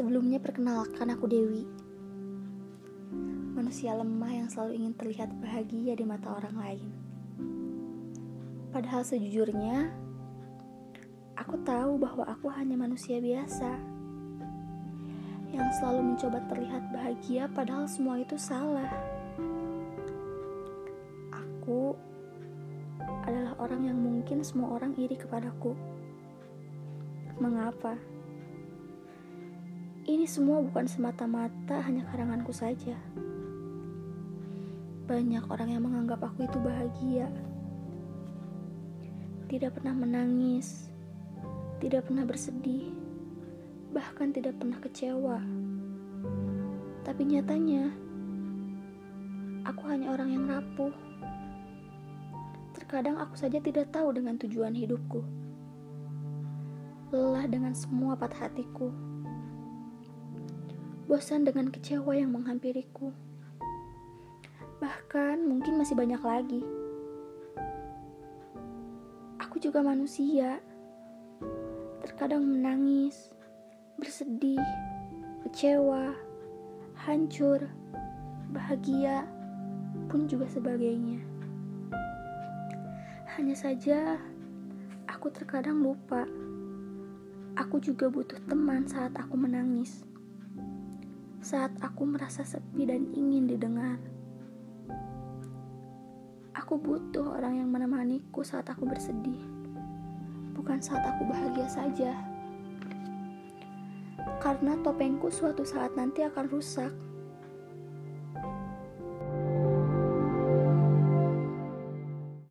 Sebelumnya perkenalkan aku Dewi. Manusia lemah yang selalu ingin terlihat bahagia di mata orang lain. Padahal sejujurnya, aku tahu bahwa aku hanya manusia biasa yang selalu mencoba terlihat bahagia padahal semua itu salah. Aku adalah orang yang mungkin semua orang iri kepadaku. Mengapa? Ini semua bukan semata-mata hanya karanganku saja. Banyak orang yang menganggap aku itu bahagia. Tidak pernah menangis, tidak pernah bersedih, bahkan tidak pernah kecewa. Tapi nyatanya, aku hanya orang yang rapuh. Terkadang aku saja tidak tahu dengan tujuan hidupku. Lelah dengan semua patah hatiku bosan dengan kecewa yang menghampiriku. Bahkan mungkin masih banyak lagi. Aku juga manusia. Terkadang menangis, bersedih, kecewa, hancur, bahagia, pun juga sebagainya. Hanya saja aku terkadang lupa. Aku juga butuh teman saat aku menangis saat aku merasa sepi dan ingin didengar. Aku butuh orang yang menemaniku saat aku bersedih, bukan saat aku bahagia saja. Karena topengku suatu saat nanti akan rusak.